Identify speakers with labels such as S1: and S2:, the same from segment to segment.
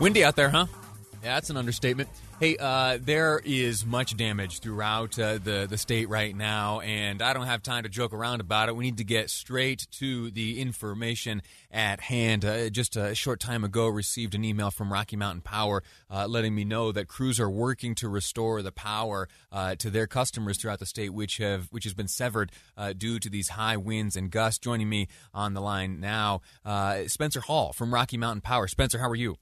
S1: Windy out there, huh? Yeah, that's an understatement. Hey, uh, there is much damage throughout uh, the the state right now, and I don't have time to joke around about it. We need to get straight to the information at hand. Uh, just a short time ago, received an email from Rocky Mountain Power uh, letting me know that crews are working to restore the power uh, to their customers throughout the state, which have which has been severed uh, due to these high winds and gusts. Joining me on the line now, Spencer Hall from Rocky Mountain Power. Spencer, how are you?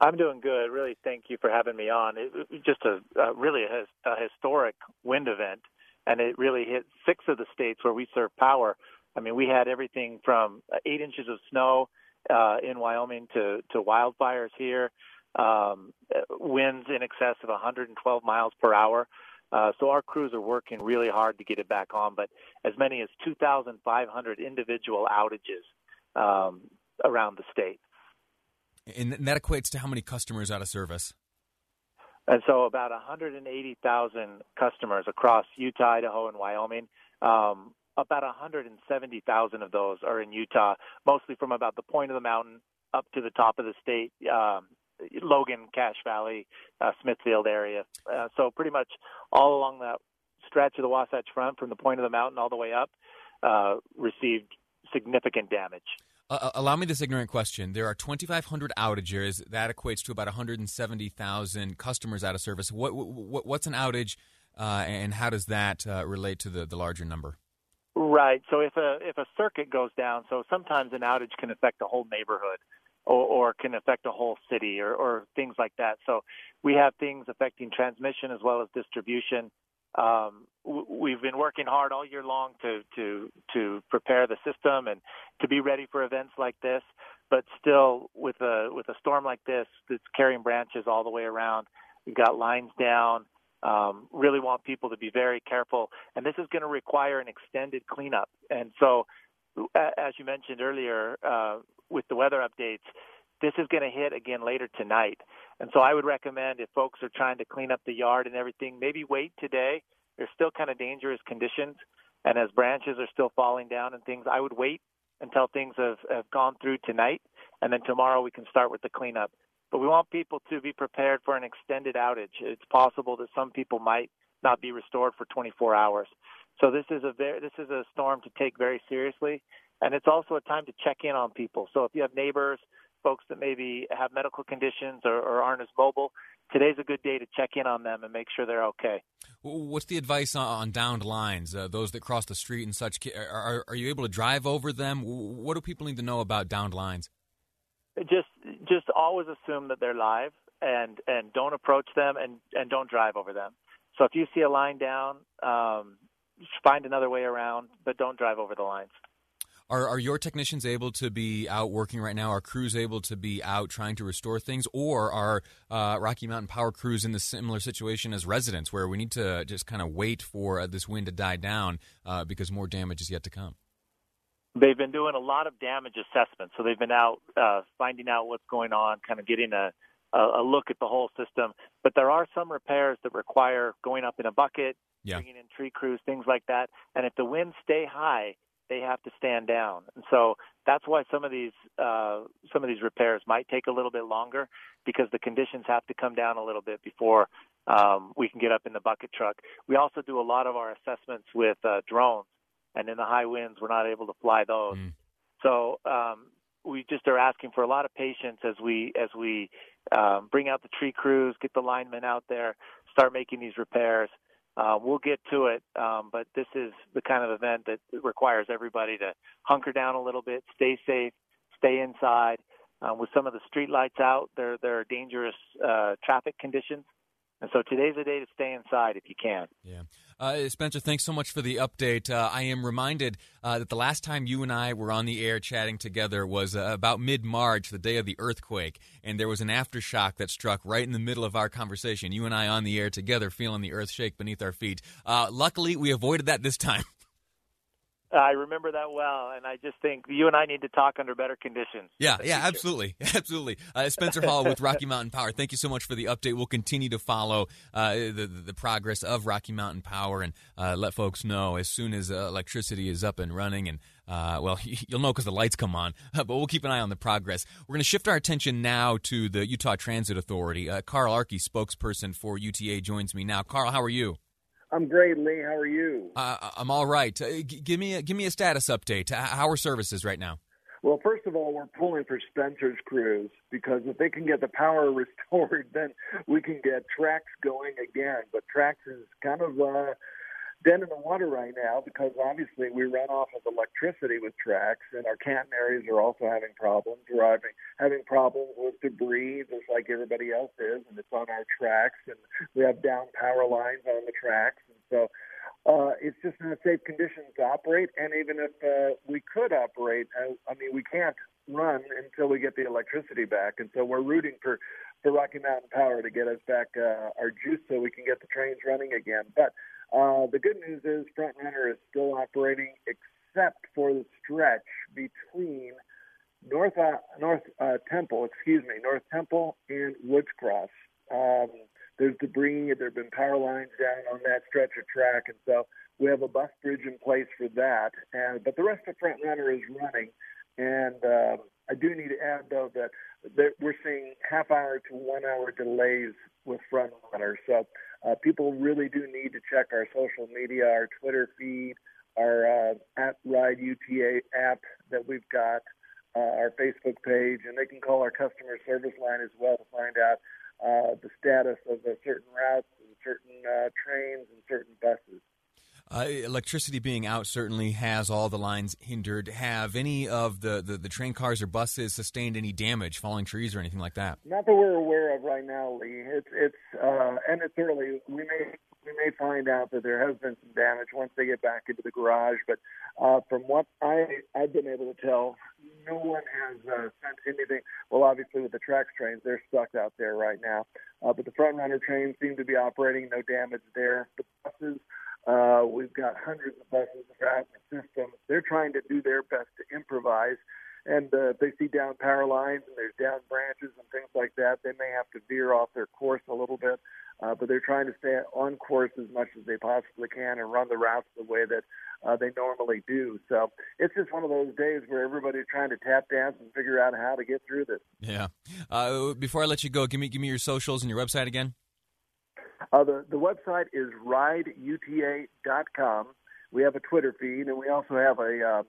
S2: I'm doing good. Really, thank you for having me on. It, it just a, a really a, a historic wind event, and it really hit six of the states where we serve power. I mean, we had everything from eight inches of snow uh, in Wyoming to to wildfires here, um, winds in excess of 112 miles per hour. Uh, so our crews are working really hard to get it back on, but as many as 2,500 individual outages um, around the state.
S1: And that equates to how many customers out of service?
S2: And so about 180,000 customers across Utah, Idaho, and Wyoming. Um, about 170,000 of those are in Utah, mostly from about the point of the mountain up to the top of the state, um, Logan, Cache Valley, uh, Smithfield area. Uh, so pretty much all along that stretch of the Wasatch Front, from the point of the mountain all the way up, uh, received significant damage.
S1: Uh, uh, allow me this ignorant question. There are 2,500 outages. That equates to about 170,000 customers out of service. What, what what's an outage, uh, and how does that uh, relate to the, the larger number?
S2: Right. So if a if a circuit goes down, so sometimes an outage can affect a whole neighborhood, or, or can affect a whole city, or, or things like that. So we have things affecting transmission as well as distribution um, we've been working hard all year long to to to prepare the system and to be ready for events like this. But still, with a with a storm like this that's carrying branches all the way around, we've got lines down. Um, really want people to be very careful, and this is going to require an extended cleanup. And so, as you mentioned earlier, uh, with the weather updates, this is going to hit again later tonight. And so I would recommend if folks are trying to clean up the yard and everything, maybe wait today. There's still kind of dangerous conditions. And as branches are still falling down and things, I would wait until things have, have gone through tonight. And then tomorrow we can start with the cleanup. But we want people to be prepared for an extended outage. It's possible that some people might not be restored for 24 hours. So this is a very, this is a storm to take very seriously, and it's also a time to check in on people. So if you have neighbors folks that maybe have medical conditions or, or aren't as mobile, today's a good day to check in on them and make sure they're okay.
S1: What's the advice on, downed lines, uh, those that cross the street and such? Are, are you able to drive over them? What do people need to know about downed lines?
S2: Just just always assume that they're live and and don't approach them and and don't drive over them. So if you see a line down, um, find another way around, but don't drive over the lines.
S1: Are, are your technicians able to be out working right now? Are crews able to be out trying to restore things? Or are uh, Rocky Mountain Power crews in the similar situation as residents where we need to just kind of wait for uh, this wind to die down uh, because more damage is yet to come?
S2: They've been doing a lot of damage assessment. So they've been out uh, finding out what's going on, kind of getting a, a look at the whole system. But there are some repairs that require going up in a bucket, yeah. bringing in tree crews, things like that. And if the winds stay high, they have to stand down. And so that's why some of these uh, some of these repairs might take a little bit longer because the conditions have to come down a little bit before um, we can get up in the bucket truck. We also do a lot of our assessments with uh, drones, and in the high winds, we're not able to fly those. Mm. So um, we just are asking for a lot of patience as we as we um, bring out the tree crews, get the linemen out there, start making these repairs uh, we'll get to it, um, but this is the kind of event that requires everybody to hunker down a little bit, stay safe, stay inside. Uh, with some of the street lights out, there there are dangerous uh, traffic conditions, and so today's a day to stay inside if you can.
S1: Yeah. Uh, Spencer, thanks so much for the update. Uh, I am reminded uh, that the last time you and I were on the air chatting together was uh, about mid March, the day of the earthquake, and there was an aftershock that struck right in the middle of our conversation. You and I on the air together, feeling the earth shake beneath our feet. Uh, luckily, we avoided that this time.
S2: I remember that well, and I just think you and I need to talk under better conditions.
S1: Yeah, yeah, absolutely, absolutely. Uh, Spencer Hall with Rocky Mountain Power. Thank you so much for the update. We'll continue to follow uh, the the progress of Rocky Mountain Power and uh, let folks know as soon as uh, electricity is up and running and Uh, well, you'll know because the lights come on, but we'll keep an eye on the progress. We're going to shift our attention now to the Utah Transit Authority. Uh, Carl Arky, spokesperson for UTA, joins me now. Carl, how are you?
S3: I'm great, Lee. How are you?
S1: Uh, I'm all right. Uh, g- give me a, give me a status update. How are services right now?
S3: Well, first of all, we're pulling for Spencer's crews because if they can get the power restored, then we can get TRAX going again. But TRAX is kind of uh, dead in the water right now because obviously we run off of electricity with TRAX, and our catenaries are also having problems. We're having, having problems with debris, just like everybody else is, and it's on our tracks, and we have down power lines on the tracks, and so uh, it's just not safe conditions to operate. And even if uh, we could operate, I, I mean, we can't run until we get the electricity back, and so we're rooting for for Rocky Mountain Power to get us back uh, our juice so we can get the trains running again. But uh, the good news is FrontRunner is still operating, except for the stretch between North uh, North uh, Temple, excuse me, North Temple and Woods Cross. Um, there's debris. There have been power lines down on that stretch of track, and so we have a bus bridge in place for that. And but the rest of FrontRunner is running, and uh, I do need to add though that, that we're seeing half hour to one hour delays with Front Runner. So uh, people really do need to check our social media, our Twitter feed, our uh, at Ride UTA app that we've got, uh, our Facebook page, and they can call our customer service line as well to find out uh, the status of certain routes and certain uh, trains and certain buses.
S1: Uh, electricity being out certainly has all the lines hindered. Have any of the, the, the, train cars or buses sustained any damage, falling trees or anything like that?
S3: Not that we're aware of right now, Lee. It's it's uh, and it's early. We may we may find out that there has been some damage once they get back into the garage. But uh, from what I I've been able to tell, no one has uh, sent anything. Well, obviously with the TRAX trains, they're stuck out there right now. Uh, but the FrontRunner trains seem to be operating, no damage there. The buses uh, we've got hundreds of buses throughout the system. They're trying to do their best to improvise. And uh, if they see down power lines and there's down branches and things like that, they may have to veer off their course a little bit. Uh, but they're trying to stay on course as much as they possibly can and run the routes the way that uh, they normally do. So it's just one of those days where everybody's trying to tap dance and figure out how to get through this.
S1: Yeah. Uh, before I let you go, give me give me your socials and your website again.
S3: Uh, the, the website is rideuta.com. We have a Twitter feed, and we also have a uh,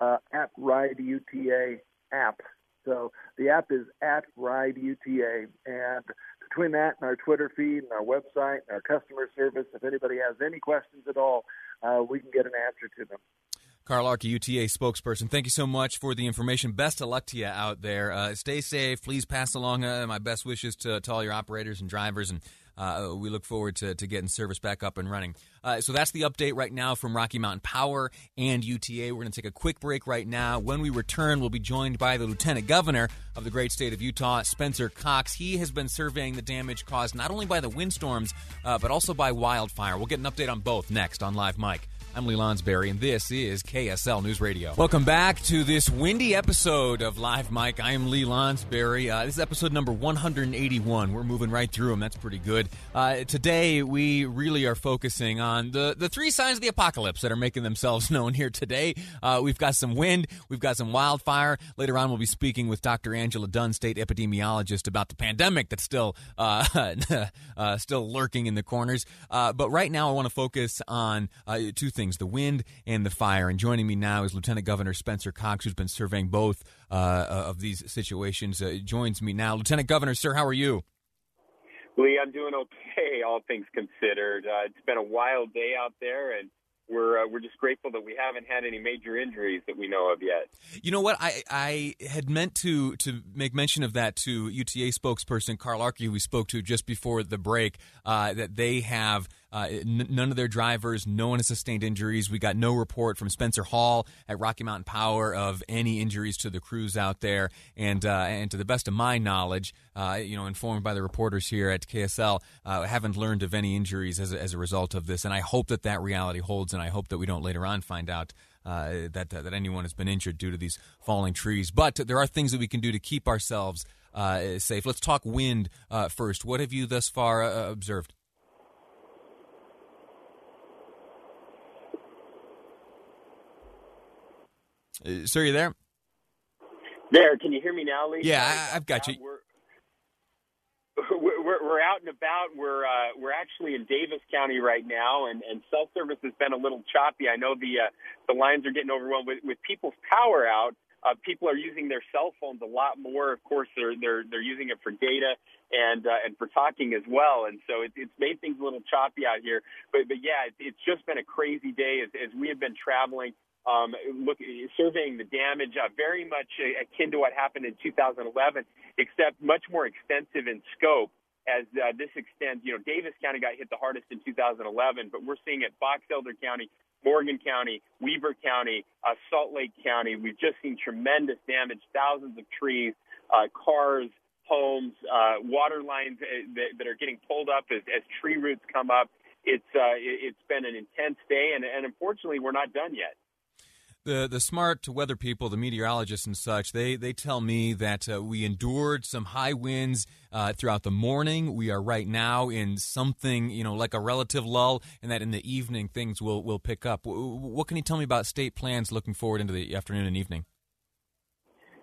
S3: uh, at RideUTA app. So the app is at RideUTA. And between that and our Twitter feed and our website and our customer service, if anybody has any questions at all, uh, we can get an answer to them.
S1: Carl Arky, UTA spokesperson, thank you so much for the information. Best of luck to you out there. Uh, stay safe. Please pass along uh, my best wishes to, to all your operators and drivers and uh, we look forward to, to getting service back up and running. Uh, so that's the update right now from Rocky Mountain Power and UTA. We're going to take a quick break right now. When we return, we'll be joined by the Lieutenant Governor of the great state of Utah, Spencer Cox. He has been surveying the damage caused not only by the windstorms, uh, but also by wildfire. We'll get an update on both next on Live Mike. I'm Lee Lonsberry, and this is KSL News Radio. Welcome back to this windy episode of Live Mike. I am Lee Lonsberry. Uh, this is episode number 181. We're moving right through them. That's pretty good. Uh, today, we really are focusing on the, the three signs of the apocalypse that are making themselves known here today. Uh, we've got some wind, we've got some wildfire. Later on, we'll be speaking with Dr. Angela Dunn, state epidemiologist, about the pandemic that's still uh, uh, still lurking in the corners. Uh, but right now, I want to focus on two things things the wind and the fire. And joining me now is Lieutenant Governor Spencer Cox, who's been surveying both uh, of these situations. Uh, joins me now. Lieutenant Governor, sir, how are you?
S4: Lee, I'm doing okay, all things considered. Uh, it's been a wild day out there, and we're uh, we're just grateful that we haven't had any major injuries that we know of yet.
S1: You know what? I I had meant to to make mention of that to UTA spokesperson Carl Arky, who we spoke to just before the break, uh, that they have uh, n- none of their drivers, no one has sustained injuries. We got no report from Spencer Hall at Rocky Mountain Power of any injuries to the crews out there. And uh, and to the best of my knowledge, uh, you know, informed by the reporters here at KSL, uh, haven't learned of any injuries as a, as a result of this. And I hope that that reality holds, and I hope that we don't later on find out. Uh, that that anyone has been injured due to these falling trees, but there are things that we can do to keep ourselves uh, safe. Let's talk wind first. What have you thus far observed? Uh, sir, you there?
S4: There. Can you hear me now, Lee?
S1: Yeah, I, have got you.
S4: We're, we're, we're out and about. We're uh, we're actually in Davis County right now, and, and cell service has been a little choppy. I know the uh, the lines are getting overwhelmed with, with people's power out. Uh, people are using their cell phones a lot more. Of course, they're they're they're using it for data and uh, and for talking as well. And so it, it's made things a little choppy out here. But but yeah, it, it's just been a crazy day as, as we have been traveling um, look, surveying the damage, uh, very much akin to what happened in 2011, except much more extensive in scope. As uh, this extends, you know, Davis County got hit the hardest in 2011, but we're seeing it Box Elder County, Morgan County, Weber County, uh, Salt Lake County. We've just seen tremendous damage, thousands of trees, uh, cars, homes, uh, water lines uh, that, that, are getting pulled up as, as tree roots come up. It's uh, it's been an intense day, and, and unfortunately, we're not done yet
S1: the the smart weather people, the meteorologists and such, they they tell me that uh, we endured some high winds uh, throughout the morning. We are right now in something you know like a relative lull, and that in the evening things will will pick up. What can you tell me about state plans looking forward into the afternoon and evening?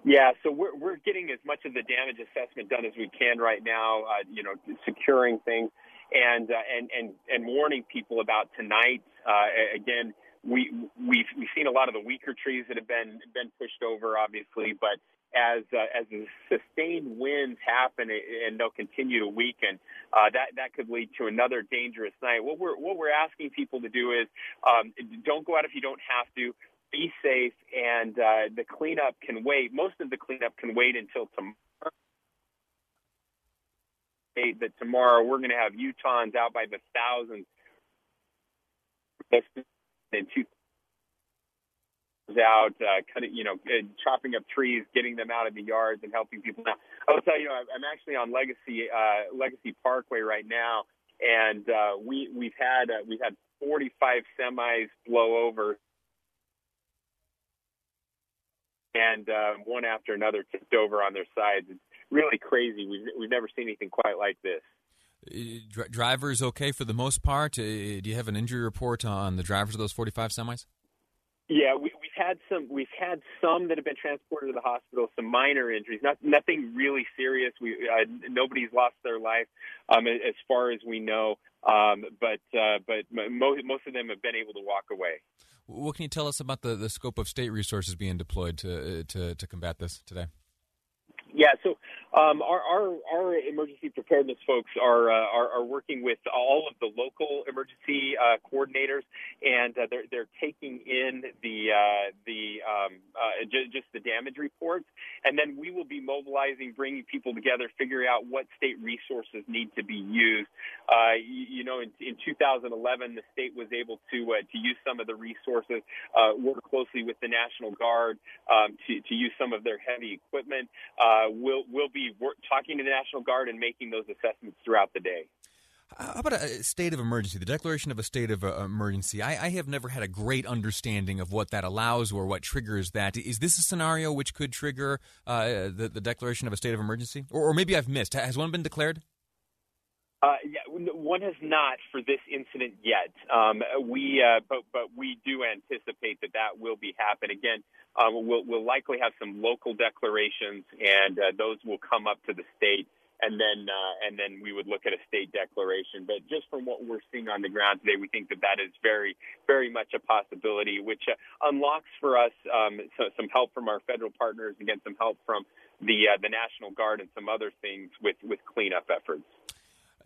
S4: Yeah, so we're we're getting as much of the damage assessment done as we can right now. Uh, you know, securing things and uh, and and and warning people about tonight. Uh, again we we've we've seen a lot of the weaker trees that have been been pushed over, obviously, but as uh, as the sustained winds happen and they'll continue to weaken, uh, that that could lead to another dangerous night. What we're what we're asking people to do is um, don't go out if you don't have to. Be safe, and uh, the cleanup can wait. Most of the cleanup can wait until tomorrow. That tomorrow we're going to have Utahns out by the thousands and two out, uh, cutting, you know, uh, chopping up trees, getting them out of the yards, and helping people. Now, I will tell you, I'm actually on Legacy uh, Legacy Parkway right now, and uh, we we've had uh, we've had 45 semis blow over, and uh, one after another tipped over on their sides. It's really crazy. We've we've never seen anything quite like this.
S1: Uh, drivers okay for the most part? Uh, do you have an injury report on the drivers of those 45 semis?
S4: Yeah, we, have had some. We've had some that have been transported to the hospital. Some minor injuries, not nothing really serious. We uh, nobody's lost their life, um, as far as we know. Um, but uh, but most most of them have been able to walk away.
S1: What can you tell us about the, the scope of state resources being deployed to to, to combat this today?
S4: Yeah, so um, our, our, our emergency preparedness folks are, uh, are, are working with all of the local emergency uh, coordinators, and uh, they're they're taking in the uh, the um, uh, j- just the damage reports, and then we will be mobilizing, bringing people together, figuring out what state resources need to be used. Uh, you, you, know, in, in 2011, the state was able to to use some of the resources, work closely with the National Guard um, to to use some of their heavy equipment. we'll we'll be be talking to the National Guard and making those assessments throughout the day.
S1: How about a state of emergency? The declaration of a state of uh, emergency. I, I, have never had a great understanding of what that allows or what triggers that. Is this a scenario which could trigger uh, the, the, declaration of a state of emergency? Or, or, maybe I've missed. Has one been declared?
S4: Uh, yeah, one has not for this incident yet. Um, we, uh, but but we do anticipate that that will be happen again. Um, we'll, we'll likely have some local declarations, and uh, those will come up to the state, and then uh, and then we would look at a state declaration. But just from what we're seeing on the ground today, we think that that is very very much a possibility, which uh, unlocks for us um, so, some help from our federal partners, again some help from the uh, the National Guard and some other things with with cleanup efforts.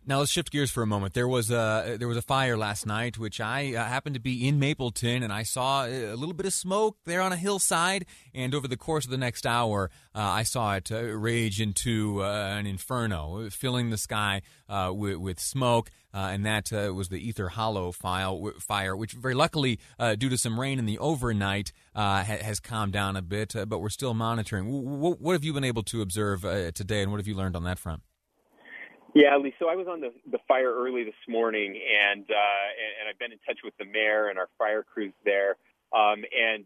S1: Now let's shift gears for a moment. There was a there was a fire last night, which I uh, happened to be in Mapleton, and I saw a little bit of smoke there on a hillside. And over the course of the next hour, uh, I saw it uh, rage into uh, an inferno, filling the sky uh, with, with, smoke. Uh, and that was the Ether Hollow file, fire, which very luckily, due to some rain in the overnight, ha- has calmed down a bit. but we're still monitoring. W- what have you been able to observe today, and what have you learned on that front?
S4: Yeah, Lee. So I was on the the fire early this morning, and uh, and, I've been in touch with the mayor and our fire crews there. Um, and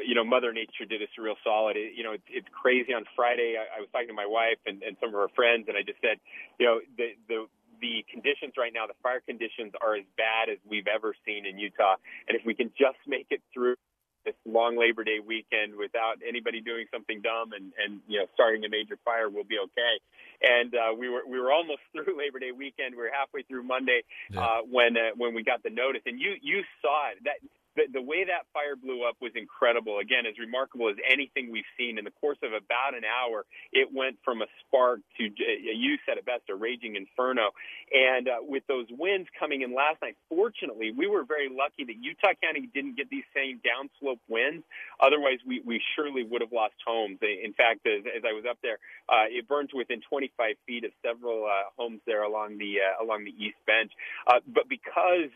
S4: you know, Mother Nature did us a real solid. It, you know, it's, it's crazy. On Friday, I, I was talking to my wife and, and some of her friends, and I just said, you know, the the the conditions right now, the fire conditions are as bad as we've ever seen in Utah. And if we can just make it through this long Labor Day weekend without anybody doing something dumb and and you know starting a major fire, we'll be okay. And uh, we were we were almost through Labor Day weekend. We were halfway through Monday
S1: Yeah.
S4: uh, when uh, when we got the notice, and you you saw it that. The, the way that fire blew up was incredible. Again, as remarkable as anything we've seen. In the course of about an hour, it went from a spark to, uh, you said it best, a raging inferno. And uh, with those winds coming in last night, fortunately, we were very lucky that Utah County didn't get these same downslope winds. Otherwise, we, we surely would have lost homes. In fact, as, as I was up there, uh, it burned to within 25 feet of several uh, homes there along the uh, along the east bench. Uh, but because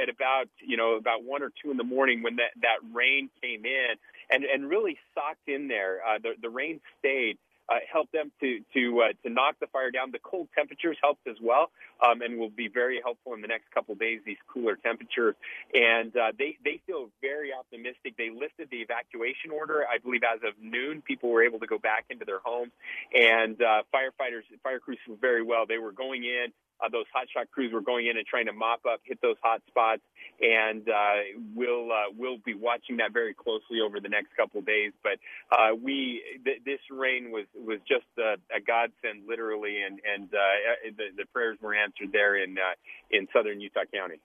S4: at about you know about one or two in the morning when that that rain came in and and really socked in there, uh, the the rain stayed uh, helped them to to uh, to knock the fire down. The cold temperatures helped as well, um, and will be very helpful in the next couple days. These cooler temperatures, and uh, they they feel very optimistic. They lifted the evacuation order, I believe, as of noon. People were able to go back into their homes, and uh, firefighters, fire crews very well. They were going in. Uh, those hotshot crews were going in and trying to mop up, hit those hot spots, and uh, we'll uh, we'll be watching that very closely over the next couple days. But uh, we th- this rain was was just a, a godsend, literally, and and uh, the, the prayers were answered there in uh, in southern Utah County.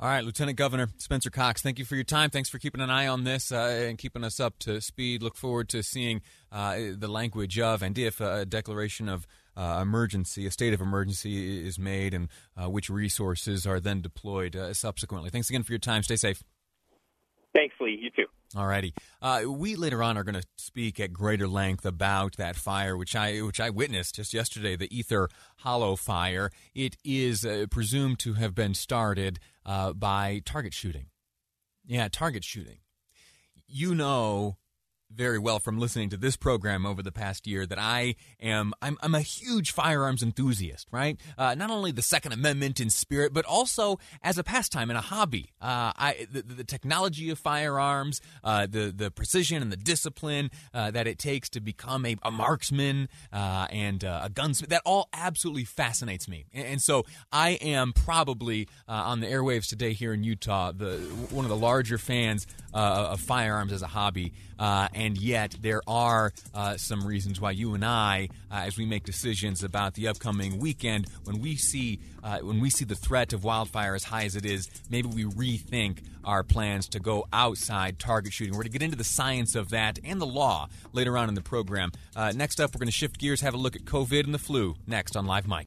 S1: All right, Lieutenant Governor Spencer Cox, thank you for your time. Thanks for keeping an eye on this uh, and keeping us up to speed. Look forward to seeing uh, the language of and if a declaration of uh, emergency, a state of emergency is made, and uh, which resources are then deployed uh, subsequently. Thanks again for your time. Stay safe.
S4: Thanks, Lee. You too.
S1: Alrighty. Uh, we later on are going to speak at greater length about that fire, which I which I witnessed just yesterday, the Ether Hollow fire. It is uh, presumed to have been started uh, by target shooting. Yeah, target shooting. You know very well from listening to this program over the past year that I am I'm, I'm a huge firearms enthusiast, right? Uh, not only the Second Amendment in spirit, but also as a pastime and a hobby. Uh, I the, the technology of firearms, uh, the the precision and the discipline uh, that it takes to become a, a marksman uh, and uh, a gunsmith that all absolutely fascinates me. And, and so I am probably on the airwaves today here in Utah the one of the larger fans of firearms as a hobby. Uh, and yet, there are uh, some reasons why you and I, uh, as we make decisions about the upcoming weekend, when we see when we see the threat of wildfire as high as it is, maybe we rethink our plans to go outside target shooting. We're going to get into the science of that and the law later on in the program. next up, we're going to shift gears, have a look at COVID and the flu. Next on Live Mike.